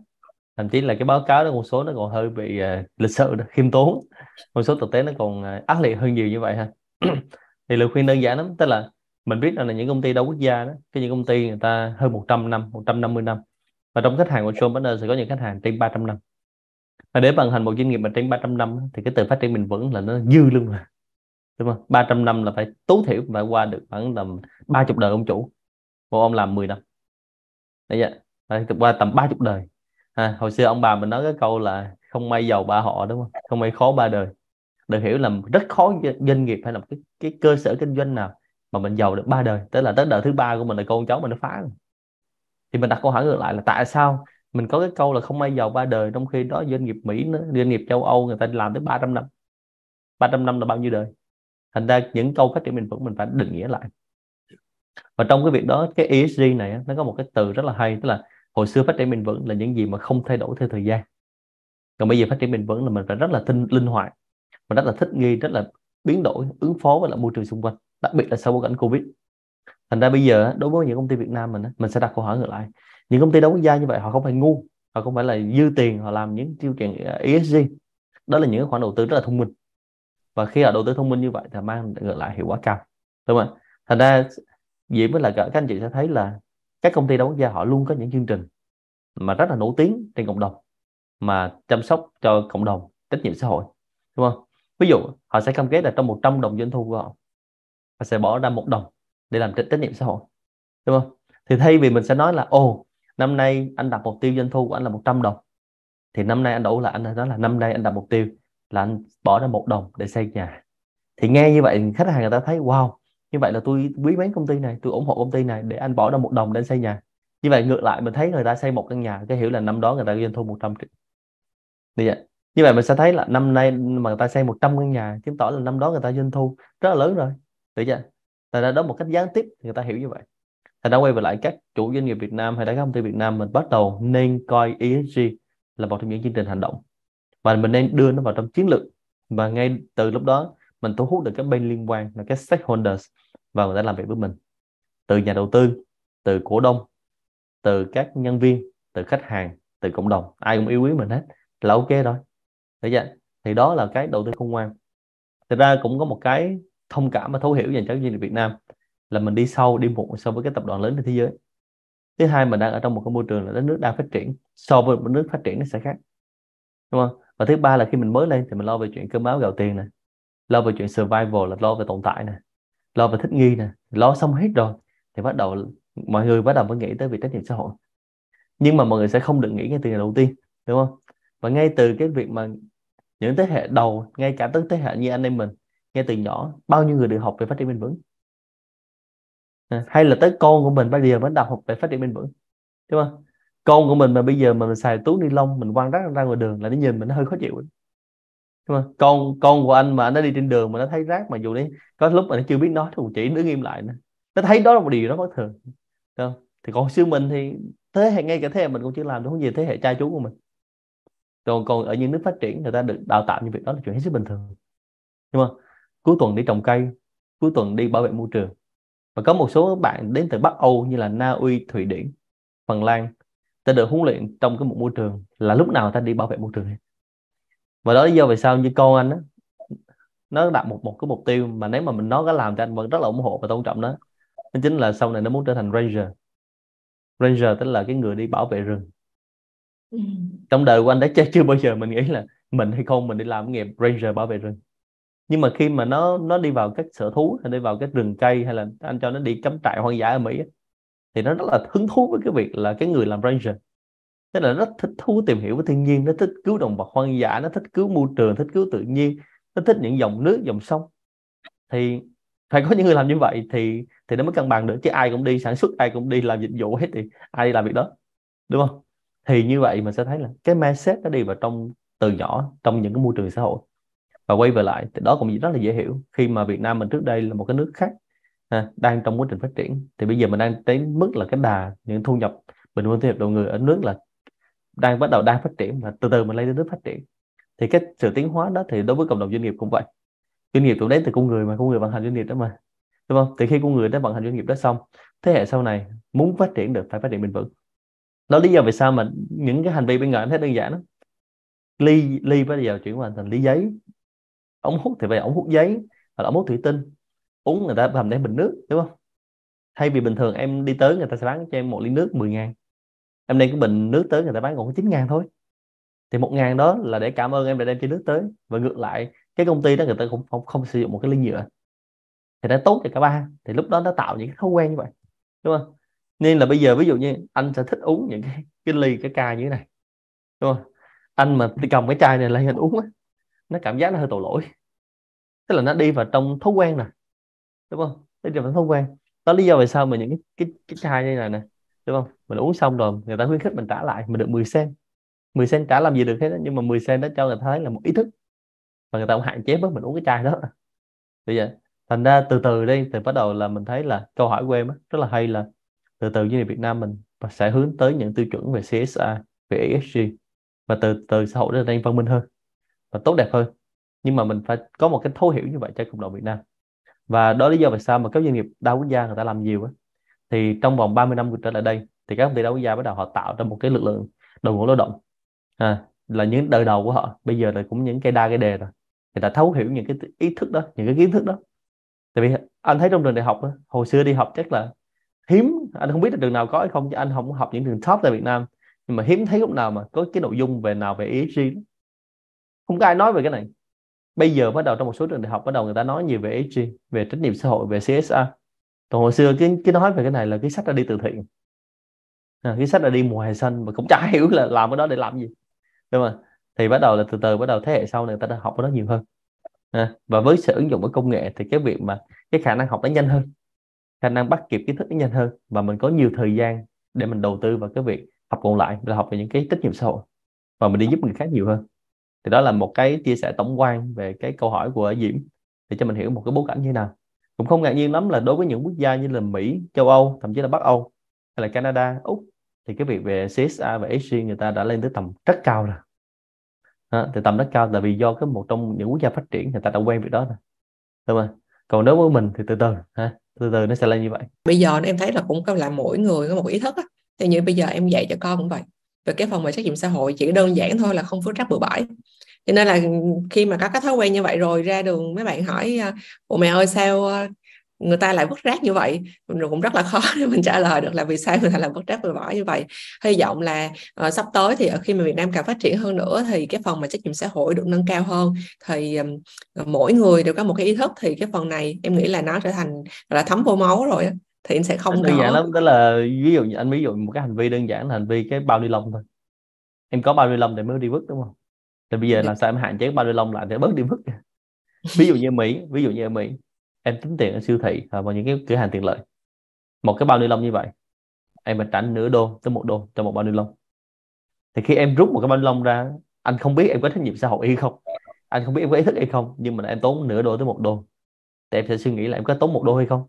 thậm chí là cái báo cáo đó một số nó còn hơi bị uh, lịch sự khiêm tốn. Một số thực tế nó còn uh, ác liệt hơn nhiều như vậy ha. Thì lời khuyên đơn giản lắm tức là mình biết rằng là những công ty đa quốc gia đó cái những công ty người ta hơn 100 năm 150 năm và trong khách hàng của John Partner sẽ có những khách hàng trên 300 năm. Và để vận hành một doanh nghiệp mà trên 300 năm thì cái từ phát triển bền vững là nó dư luôn mà đúng không? 300 năm là phải tối thiểu phải qua được khoảng tầm 30 đời ông chủ một ông làm 10 năm. Đấy vậy phải qua tầm 30 đời à, hồi xưa ông bà mình nói cái câu là không may giàu ba họ đúng không? Không may khó ba đời. Được hiểu là rất khó doanh nghiệp hay là cái cái cơ sở kinh doanh nào mà mình giàu được ba đời. Tức là tới đời thứ ba của mình là con cháu mình nó phá rồi. thì mình đặt câu hỏi ngược lại là tại sao mình có cái câu là không may giàu ba đời trong khi đó doanh nghiệp Mỹ nữa, doanh nghiệp châu Âu người ta làm tới 300 năm. 300 năm là bao nhiêu đời? Thành ra những câu phát triển bền vững mình phải định nghĩa lại. Và trong cái việc đó cái ESG này nó có một cái từ rất là hay tức là hồi xưa phát triển bền vững là những gì mà không thay đổi theo thời gian. Còn bây giờ phát triển bền vững là mình phải rất là tinh linh hoạt và rất là thích nghi, rất là biến đổi, ứng phó với lại môi trường xung quanh, đặc biệt là sau bối cảnh covid. Thành ra bây giờ đối với những công ty Việt Nam mình mình sẽ đặt câu hỏi ngược lại. Những công ty đa quốc gia như vậy, họ không phải ngu, họ không phải là dư tiền, họ làm những tiêu chuẩn à, ESG đó là những khoản đầu tư rất là thông minh. Và khi họ đầu tư thông minh như vậy thì mang ngược lại hiệu quả cao, đúng không ạ? Thành ra dĩ với là các anh chị sẽ thấy là các công ty đa quốc gia họ luôn có những chương trình mà rất là nổi tiếng trên cộng đồng, mà chăm sóc cho cộng đồng, trách nhiệm xã hội, đúng không? Ví dụ, họ sẽ cam kết là trong 100 đồng doanh thu của họ họ sẽ bỏ ra một đồng để làm trách nhiệm xã hội, đúng không? Thì thay vì mình sẽ nói là, ồ, năm nay anh đặt mục tiêu doanh thu của anh là 100 đồng, thì năm nay anh đủ là anh nói là năm nay anh đặt mục tiêu là anh bỏ ra một đồng để xây nhà. Thì nghe như vậy khách hàng người ta thấy, wow như vậy là tôi quý mến công ty này, tôi ủng hộ công ty này để anh bỏ ra một đồng để anh xây nhà. Như vậy ngược lại, mình thấy người ta xây một căn nhà, cái hiểu là năm đó người ta doanh thu 100 triệu. Như vậy như vậy mình sẽ thấy là năm nay mà người ta xây 100 căn nhà, chứng tỏ là năm đó người ta doanh thu rất là lớn rồi. Được chưa? Tại ra đó một cách gián tiếp, thì người ta hiểu như vậy. Thành đã quay về lại các chủ doanh nghiệp Việt Nam hay các công ty Việt Nam, mình bắt đầu nên coi ESG là một trong những chương trình hành động. Và mình nên đưa nó vào trong chiến lược. Và ngay từ lúc đó, mình thu hút được các bên liên quan là các stakeholders và người ta làm việc với mình. Từ nhà đầu tư, từ cổ đông, từ các nhân viên, từ khách hàng, từ cộng đồng. Ai cũng yêu quý mình hết, là ok rồi. Thấy chưa? thì đó là cái đầu tư khôn ngoan. Thực ra cũng có một cái thông cảm và thấu hiểu dành cho doanh nghiệp Việt Nam, là mình đi sâu, đi muộn so với các tập đoàn lớn trên thế giới. Thứ hai, mình đang ở trong một cái môi trường là đất nước đang phát triển so với một nước phát triển nó sẽ khác. Đúng không? Và thứ ba là khi mình mới lên thì mình lo về chuyện cơm áo gạo tiền này lo về chuyện survival, là lo về tồn tại này lo về thích nghi nè. Lo xong hết rồi, thì bắt đầu mọi người bắt đầu mới nghĩ tới việc trách nhiệm xã hội. Nhưng mà mọi người sẽ không được nghĩ ngay từ ngày đầu tiên, đúng không? Và ngay từ cái việc mà những thế hệ đầu, ngay cả tới thế hệ như anh em mình, ngay từ nhỏ, bao nhiêu người được học về phát triển bền vững? À, hay là tới con của mình bây giờ vẫn đọc học về phát triển bền vững, đúng không? Con của mình mà bây giờ mà mình xài túi ni lông, mình quăng rác ra ngoài đường là nó nhìn mình nó hơi khó chịu đúng không? Con con của anh mà nó đi trên đường mà nó thấy rác mà dù đấy có lúc mà nó chưa biết nói thì chỉ nó nghiêm lại nữa nó thấy đó là một điều nó bất thường. Đúng không? thì còn xưa mình thì thế hệ ngay cả thế hệ mình cũng chưa làm được không gì thế hệ cha chú của mình. Còn còn ở những nước phát triển người ta được đào tạo như việc đó là chuyện hết sức bình thường. Nhưng mà cuối tuần đi trồng cây cuối tuần đi bảo vệ môi trường. Và có một số bạn đến từ Bắc Âu như là Na Uy, Thụy Điển, Phần Lan ta được huấn luyện trong cái một môi trường là lúc nào ta đi bảo vệ môi trường và đó lý do vì sao như con anh đó, nó đặt một một cái mục tiêu mà nếu mà mình nói có làm thì anh vẫn rất là ủng hộ và tôn trọng nó đó chính là sau này nó muốn trở thành ranger. Ranger tức là cái người đi bảo vệ rừng. Ừ. trong đời của anh đã chưa, chưa bao giờ mình nghĩ là mình hay không mình đi làm nghiệp ranger bảo vệ rừng. Nhưng mà khi mà nó nó đi vào các sở thú hay đi vào các rừng cây hay là anh cho nó đi cắm trại hoang dã ở Mỹ thì nó rất là hứng thú với cái việc là cái người làm ranger tức là rất thích thú tìm hiểu với thiên nhiên nó thích cứu động vật hoang dã nó thích cứu môi trường thích cứu tự nhiên nó thích những dòng nước dòng sông. Thì phải có những người làm như vậy thì thì nó mới cân bằng được chứ ai cũng đi sản xuất ai cũng đi làm dịch vụ hết thì ai đi làm việc đó đúng không? Thì như vậy mình sẽ thấy là cái mindset nó đi vào trong từ nhỏ trong những cái môi trường xã hội. Và quay về lại thì đó cũng rất là dễ hiểu. Khi mà Việt Nam mình trước đây là một cái nước khác à, đang trong quá trình phát triển thì bây giờ mình đang đến mức là cái đà những thu nhập bình quân thu nhập đầu người ở nước là đang bắt đầu đang phát triển mà từ từ mình lên đến nước phát triển. Thì cái sự tiến hóa đó thì đối với cộng đồng doanh nghiệp cũng vậy. Doanh nghiệp cũng đến từ con người mà, con người vận hành doanh nghiệp đó mà, đúng không? Thì khi con người đã vận hành doanh nghiệp đó xong, thế hệ sau này muốn phát triển được phải phát triển bền vững. Đó lý do vì sao mà những cái hành vi bên ngoài em thấy đơn giản đó ly ly bây giờ chuyển qua thành ly giấy. Ống hút thì phải ống hút giấy hoặc là ống hút thủy tinh. Uống người ta làm để bình nước, đúng không? Thay vì bình thường em đi tới người ta sẽ bán cho em một ly nước 10 ngàn em đem cái bình nước tới người ta bán còn có 9 ngàn thôi. Thì một ngàn đó là để cảm ơn em đã đem chai nước tới. Và ngược lại cái công ty đó người ta cũng không, không sử dụng một cái ly nhựa. Thì nó tốt cho cả ba. Thì lúc đó nó tạo những cái thói quen như vậy. Đúng không? Nên là bây giờ ví dụ như anh sẽ thích uống những cái cái ly cái ca như thế này. Đúng không? Anh mà cầm cái chai này lên anh uống á nó cảm giác nó hơi tội lỗi. Tức là nó đi vào trong thói quen nè. Đúng không? Đi vào thói quen. Đó lý do vì sao mà những cái cái cái chai như này nè đúng không? Mình uống xong rồi người ta khuyến khích mình trả lại mình được 10 sen. 10 sen trả làm gì được hết đó. nhưng mà 10 sen đó cho người ta thấy là một ý thức. Và người ta cũng hạn chế bớt mình uống cái chai đó. Bây giờ thành ra từ từ đây thì bắt đầu là mình thấy là câu hỏi của em đó, rất là hay là từ từ như Việt Nam mình sẽ hướng tới những tiêu chuẩn về CSA về ESG và từ từ xã hội nó đang văn minh hơn và tốt đẹp hơn. Nhưng mà mình phải có một cái thấu hiểu như vậy cho cộng đồng Việt Nam. Và đó lý do tại sao mà các doanh nghiệp đa quốc gia người ta làm nhiều á thì trong vòng 30 năm trở lại đây thì các công ty đa quốc gia bắt đầu họ tạo ra một cái lực lượng đội ngũ lao động. À, là những đời đầu của họ. Bây giờ là cũng những cây đa cái đề rồi. Người ta thấu hiểu những cái ý thức đó những cái kiến thức đó. Tại vì anh thấy trong trường đại học đó, hồi xưa đi học chắc là hiếm anh không biết là trường nào có hay không chứ anh không học những trường top tại Việt Nam. Nhưng mà hiếm thấy lúc nào mà có cái nội dung về nào về ESG không có ai nói về cái này. Bây giờ bắt đầu trong một số trường đại học bắt đầu người ta nói nhiều về ESG về trách nhiệm xã hội về CSR còn hồi xưa cái cái nói về cái này là cái sách đã đi từ thiện. À, cái sách đã đi mùa hè xanh mà cũng chả hiểu là làm cái đó để làm gì. Đúng không? Thì bắt đầu là từ từ bắt đầu thế hệ sau này người ta đã học cái đó nhiều hơn. À, và với sự ứng dụng của công nghệ thì cái việc mà cái khả năng học nó nhanh hơn khả năng bắt kịp kiến thức nó nhanh hơn và mình có nhiều thời gian để mình đầu tư vào cái việc học còn lại là học về những cái trách nhiệm xã hội và mình đi giúp người khác nhiều hơn. Thì đó là một cái chia sẻ tổng quan về cái câu hỏi của Diễm để cho mình hiểu một cái bối cảnh như thế nào cũng không ngạc nhiên lắm là đối với những quốc gia như là Mỹ, châu Âu, thậm chí là Bắc Âu hay là Canada, Úc thì cái việc về CSR và ESG người ta đã lên tới tầm rất cao rồi. À, thì tầm rất cao là vì do cái một trong những quốc gia phát triển người ta đã quen việc đó rồi. Đúng không còn đối với mình thì từ từ ha từ từ nó sẽ lên như vậy. Bây giờ em thấy là cũng có là mỗi người có một ý thức á. Thì như bây giờ em dạy cho con cũng vậy. Về cái phần về trách nhiệm xã hội chỉ đơn giản thôi là không vứt rác bừa bãi cho nên là khi mà có cái thói quen như vậy rồi ra đường mấy bạn hỏi bộ mẹ ơi sao người ta lại vứt rác như vậy? Mình cũng rất là khó để mình trả lời được là vì sao người ta lại vứt rác bừa bãi như vậy. Hy vọng là uh, sắp tới thì ở khi mà Việt Nam càng phát triển hơn nữa thì cái phần mà trách nhiệm xã hội được nâng cao hơn thì um, mỗi người đều có một cái ý thức thì cái phần này em nghĩ là nó trở thành là thấm vô máu rồi thì anh sẽ không đơn giản lắm đó là ví dụ như anh ví dụ một cái hành vi đơn giản là hành vi cái bao ni lông thôi. Em có bao ni lông để mới đi vứt đúng không thì bây giờ làm sao em hạn chế bao ni lông lại để bớt đi vứt ví dụ như Mỹ ví dụ như ở Mỹ em tính tiền ở siêu thị và những cái cửa hàng tiện lợi. Một cái bao ni lông như vậy em phải trả nửa đô tới một đô cho một bao ni lông. Thì khi em rút một cái bao ni lông ra anh không biết em có trách nhiệm xã hội hay không. Anh không biết em có ý thức hay không nhưng mà em tốn nửa đô tới một đô. Thì em sẽ suy nghĩ là em có tốn một đô hay không?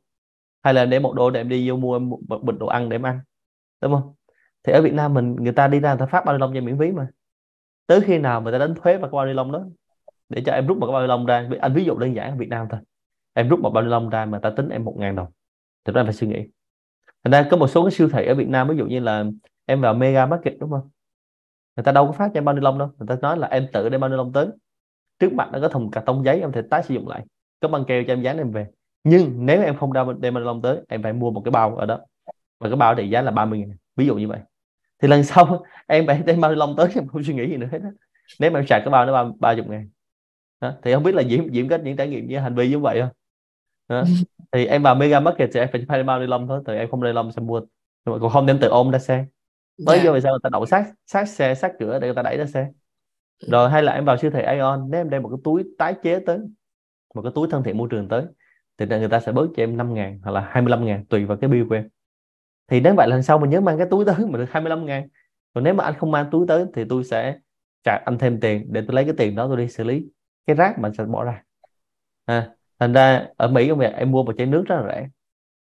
Hay là để một đô để em đi vô mua một bịch đồ ăn để em ăn đúng không? Thì ở Việt Nam mình người ta đi ra người ta phát bao ni lông cho miễn phí mà tới khi nào người ta đánh thuế vào cái bao ni lông đó? Để cho em rút một cái bao ni lông ra anh ví dụ đơn giản ở Việt Nam thôi. Em rút một bao ni lông ra mà ta tính em một ngàn đồng. Thì ra phải suy nghĩ. Thành ra có một số cái siêu thị ở Việt Nam, ví dụ như là em vào Mega Market, đúng không? Người ta đâu có phát cho em bao ni lông đâu. Người ta nói là em tự đem bao ni lông tới. Trước mặt nó có thùng cà tông giấy em thể tái sử dụng lại. Có băng keo cho em dán em về. Nhưng nếu em không đem bao ni lông tới, em phải mua một cái bao ở đó. Và cái bao để giá là 30 ngàn. Ví dụ như vậy thì lần sau em phải đem bao lông tới em không suy nghĩ gì nữa hết đó. nếu mà em sạc cái bao nó ba ba chục ngàn đó. thì không biết là diễm diễm có những trải nghiệm như hành vi như vậy không đó. thì em vào mega market thì em phải phải bao ni lông thôi thì em không ni lông sẽ mua mà còn không đem tự ôm ra xe mới yeah. do vì sao người ta đậu sát sát xe sát cửa để người ta đẩy ra xe rồi hay là em vào siêu thị Aeon nếu em đem một cái túi tái chế tới một cái túi thân thiện môi trường tới thì người ta sẽ bớt cho em 5 ngàn hoặc là 25 ngàn tùy vào cái bill của em thì đến vậy lần sau mình nhớ mang cái túi tới mà được 25 ngàn. Còn nếu mà anh không mang túi tới thì tôi sẽ trả anh thêm tiền để tôi lấy cái tiền đó tôi đi xử lý. Cái rác mà sẽ bỏ ra. À, thành ra ở Mỹ công việc em mua một chai nước rất là rẻ.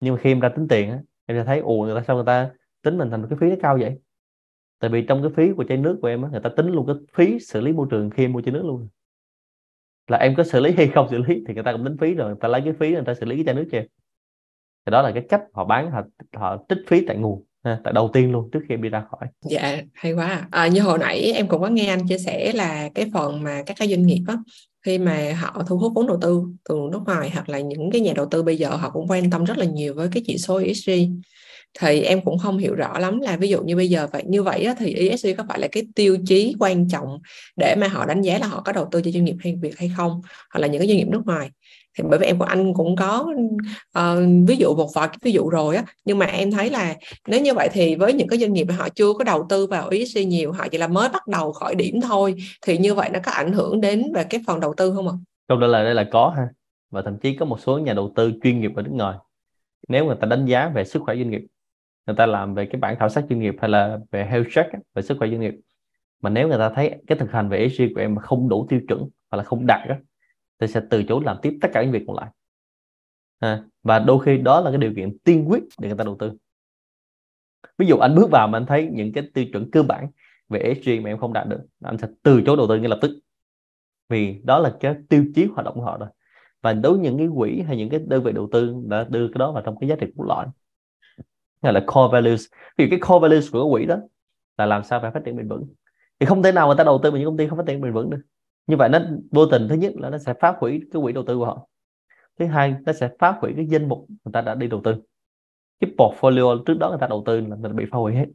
Nhưng mà khi em ra tính tiền em sẽ thấy ồ người ta sao người ta tính mình thành cái phí nó cao vậy? Tại vì trong cái phí của chai nước của em á người ta tính luôn cái phí xử lý môi trường khi em mua chai nước luôn. Là em có xử lý hay không xử lý thì người ta cũng tính phí rồi người ta lấy cái phí người ta xử lý cái chai nước cho em thì đó là cái cách họ bán họ họ tích phí tại nguồn tại đầu tiên luôn trước khi em đi ra khỏi. Dạ hay quá à. à, như hồi nãy em cũng có nghe anh chia sẻ là cái phần mà các cái doanh nghiệp á khi mà họ thu hút vốn đầu tư từ nước ngoài hoặc là những cái nhà đầu tư bây giờ họ cũng quan tâm rất là nhiều với cái chỉ số ESG thì em cũng không hiểu rõ lắm là ví dụ như bây giờ vậy như vậy á, thì ESG có phải là cái tiêu chí quan trọng để mà họ đánh giá là họ có đầu tư cho doanh nghiệp hay việc hay không hoặc là những cái doanh nghiệp nước ngoài? Thì bởi vì em của anh cũng có uh, ví dụ một vài cái ví dụ rồi á. Nhưng mà em thấy là nếu như vậy thì với những cái doanh nghiệp mà họ chưa có đầu tư vào ESG nhiều họ chỉ là mới bắt đầu khỏi điểm thôi thì như vậy nó có ảnh hưởng đến về cái phần đầu tư không ạ? Câu trả lời đây là có ha. Và thậm chí có một số nhà đầu tư chuyên nghiệp ở nước ngoài. Nếu người ta đánh giá về sức khỏe doanh nghiệp người ta làm về cái bản khảo sát chuyên nghiệp hay là về health check về sức khỏe doanh nghiệp mà nếu người ta thấy cái thực hành về ESG của em mà không đủ tiêu chuẩn hoặc là không đạt đó, thì sẽ từ chối làm tiếp tất cả những việc còn lại. À, và đôi khi đó là cái điều kiện tiên quyết để người ta đầu tư. Ví dụ anh bước vào mà anh thấy những cái tiêu chuẩn cơ bản về ESG mà em không đạt được anh sẽ từ chối đầu tư ngay lập tức. Vì đó là cái tiêu chí hoạt động của họ rồi. Và đối với những cái quỹ hay những cái đơn vị đầu tư đã đưa cái đó vào trong cái giá trị cốt lõi hay là core values. Vì cái core values của cái quỹ đó là làm sao phải phát triển bền vững. Thì không thể nào người ta đầu tư vào những công ty không phát triển bền vững được như vậy nó vô tình thứ nhất là nó sẽ phá hủy cái quỹ đầu tư của họ. Thứ hai nó sẽ phá hủy cái danh mục người ta đã đi đầu tư. Cái portfolio trước đó người ta đầu tư là người ta bị phá hủy hết.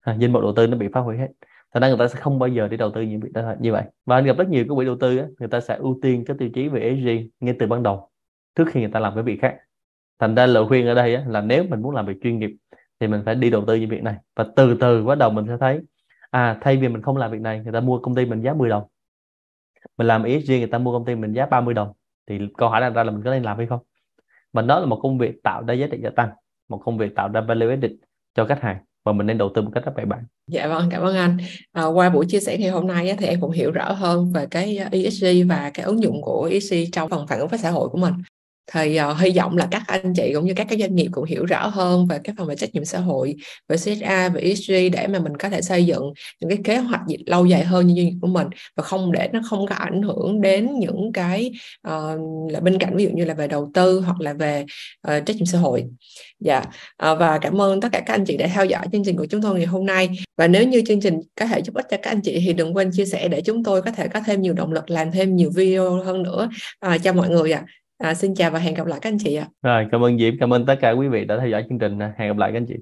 À, danh mục đầu tư nó bị phá hủy hết. Thành ra người ta sẽ không bao giờ đi đầu tư như vậy như vậy. Và anh gặp rất nhiều cái quỹ đầu tư á, người ta sẽ ưu tiên cái tiêu chí về ESG ngay từ ban đầu trước khi người ta làm cái việc khác. Thành ra lời khuyên ở đây á, là nếu mình muốn làm việc chuyên nghiệp thì mình phải đi đầu tư như việc này. Và từ từ bắt đầu mình sẽ thấy à thay vì mình không làm việc này người ta mua công ty mình giá 10 đồng mình làm ESG người ta mua công ty mình giá 30 đồng thì câu hỏi đặt ra là mình có nên làm hay không mà đó là một công việc tạo ra giá trị gia tăng một công việc tạo ra value added cho khách hàng và mình nên đầu tư một cách rất bài bản. Dạ vâng, cảm ơn anh. À, qua buổi chia sẻ ngày hôm nay á, thì em cũng hiểu rõ hơn về cái ESG và cái ứng dụng của ESG trong phần phản ứng với xã hội của mình thì uh, hy vọng là các anh chị cũng như các cái doanh nghiệp cũng hiểu rõ hơn về cái phần về trách nhiệm xã hội về CSA về ESG để mà mình có thể xây dựng những cái kế hoạch lâu dài hơn như doanh nghiệp của mình và không để nó không có ảnh hưởng đến những cái uh, là bên cạnh ví dụ như là về đầu tư hoặc là về uh, trách nhiệm xã hội dạ uh, và cảm ơn tất cả các anh chị đã theo dõi chương trình của chúng tôi ngày hôm nay và nếu như chương trình có thể giúp ích cho các anh chị thì đừng quên chia sẻ để chúng tôi có thể có thêm nhiều động lực làm thêm nhiều video hơn nữa uh, cho mọi người ạ à. À, xin chào và hẹn gặp lại các anh chị ạ. Rồi, cảm ơn Diễm, cảm ơn tất cả quý vị đã theo dõi chương trình. Hẹn gặp lại các anh chị.